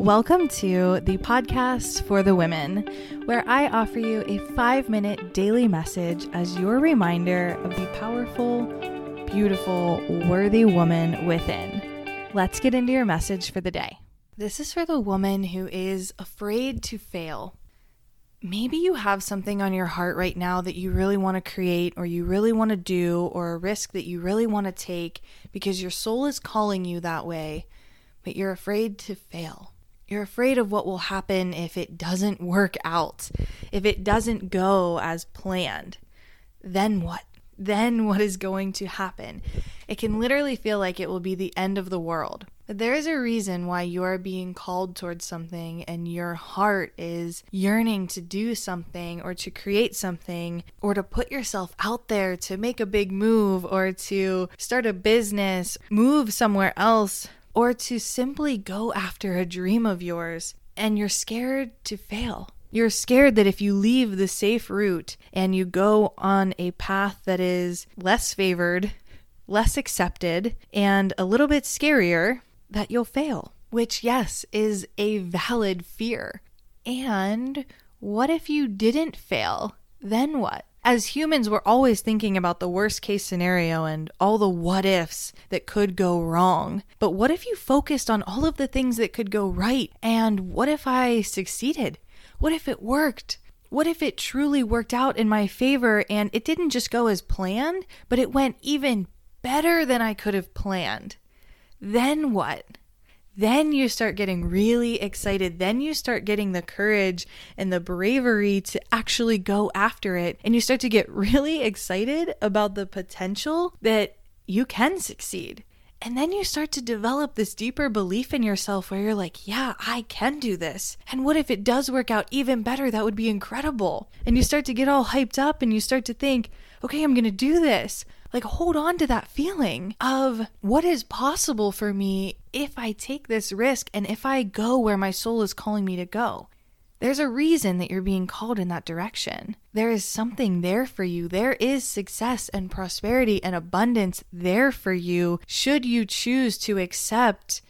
Welcome to the podcast for the women, where I offer you a five minute daily message as your reminder of the powerful, beautiful, worthy woman within. Let's get into your message for the day. This is for the woman who is afraid to fail. Maybe you have something on your heart right now that you really want to create, or you really want to do, or a risk that you really want to take because your soul is calling you that way, but you're afraid to fail. You're afraid of what will happen if it doesn't work out, if it doesn't go as planned. Then what? Then what is going to happen? It can literally feel like it will be the end of the world. But there is a reason why you are being called towards something and your heart is yearning to do something or to create something or to put yourself out there to make a big move or to start a business, move somewhere else, or to simply go after a dream of yours and you're scared to fail. You're scared that if you leave the safe route and you go on a path that is less favored, less accepted, and a little bit scarier, that you'll fail, which, yes, is a valid fear. And what if you didn't fail? Then what? As humans, we're always thinking about the worst case scenario and all the what ifs that could go wrong. But what if you focused on all of the things that could go right? And what if I succeeded? What if it worked? What if it truly worked out in my favor and it didn't just go as planned, but it went even better than I could have planned? Then what? Then you start getting really excited. Then you start getting the courage and the bravery to actually go after it. And you start to get really excited about the potential that you can succeed. And then you start to develop this deeper belief in yourself where you're like, yeah, I can do this. And what if it does work out even better? That would be incredible. And you start to get all hyped up and you start to think, okay, I'm going to do this. Like, hold on to that feeling of what is possible for me if I take this risk and if I go where my soul is calling me to go. There's a reason that you're being called in that direction. There is something there for you. There is success and prosperity and abundance there for you should you choose to accept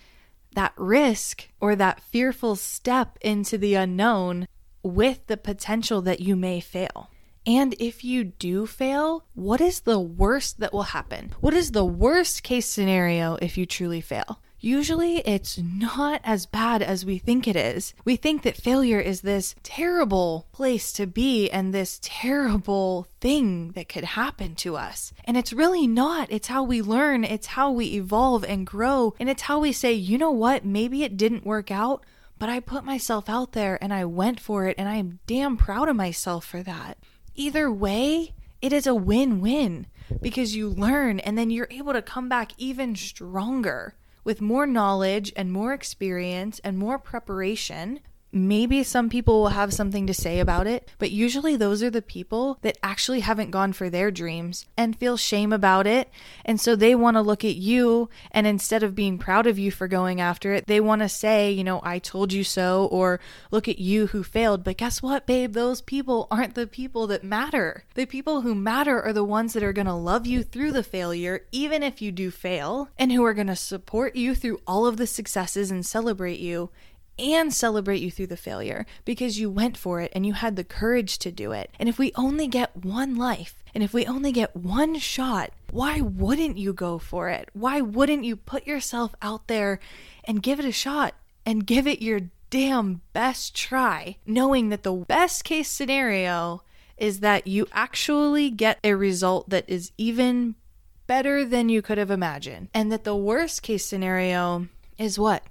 that risk or that fearful step into the unknown with the potential that you may fail. And if you do fail, what is the worst that will happen? What is the worst case scenario if you truly fail? Usually, it's not as bad as we think it is. We think that failure is this terrible place to be and this terrible thing that could happen to us. And it's really not. It's how we learn, it's how we evolve and grow, and it's how we say, you know what, maybe it didn't work out, but I put myself out there and I went for it, and I'm damn proud of myself for that. Either way, it is a win win because you learn and then you're able to come back even stronger with more knowledge and more experience and more preparation Maybe some people will have something to say about it, but usually those are the people that actually haven't gone for their dreams and feel shame about it. And so they want to look at you, and instead of being proud of you for going after it, they want to say, you know, I told you so, or look at you who failed. But guess what, babe? Those people aren't the people that matter. The people who matter are the ones that are going to love you through the failure, even if you do fail, and who are going to support you through all of the successes and celebrate you and celebrate you through the failure because you went for it and you had the courage to do it. And if we only get one life and if we only get one shot, why wouldn't you go for it? Why wouldn't you put yourself out there and give it a shot and give it your damn best try, knowing that the best case scenario is that you actually get a result that is even better than you could have imagined, and that the worst case scenario is what?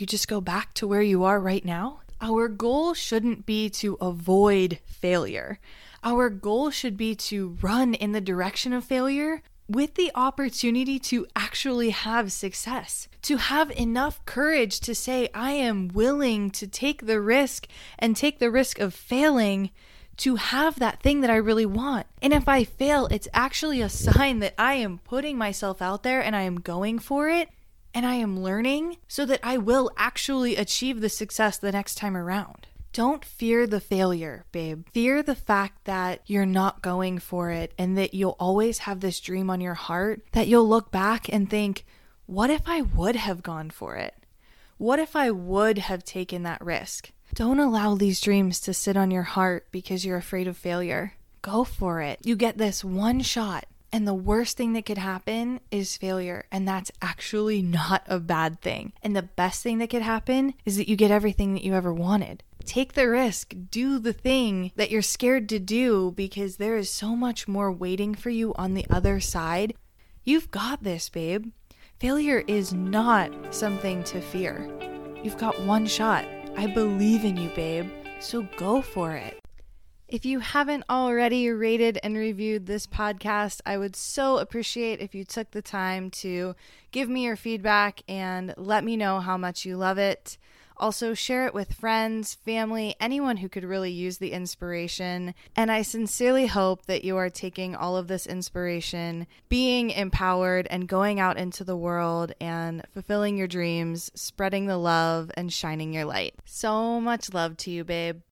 You just go back to where you are right now? Our goal shouldn't be to avoid failure. Our goal should be to run in the direction of failure with the opportunity to actually have success, to have enough courage to say, I am willing to take the risk and take the risk of failing to have that thing that I really want. And if I fail, it's actually a sign that I am putting myself out there and I am going for it and I am learning so that I will actually achieve the success the next time around. Don't fear the failure, babe. Fear the fact that you're not going for it and that you'll always have this dream on your heart that you'll look back and think, what if I would have gone for it? What if I would have taken that risk? Don't allow these dreams to sit on your heart because you're afraid of failure. Go for it. You get this one shot. And the worst thing that could happen is failure. And that's actually not a bad thing. And the best thing that could happen is that you get everything that you ever wanted. Take the risk. Do the thing that you're scared to do because there is so much more waiting for you on the other side. You've got this, babe. Failure is not something to fear. You've got one shot. I believe in you, babe. So go for it. If you haven't already rated and reviewed this podcast, I would so appreciate if you took the time to give me your feedback and let me know how much you love it. Also, share it with friends, family, anyone who could really use the inspiration. And I sincerely hope that you are taking all of this inspiration, being empowered, and going out into the world and fulfilling your dreams, spreading the love, and shining your light. So much love to you, babe.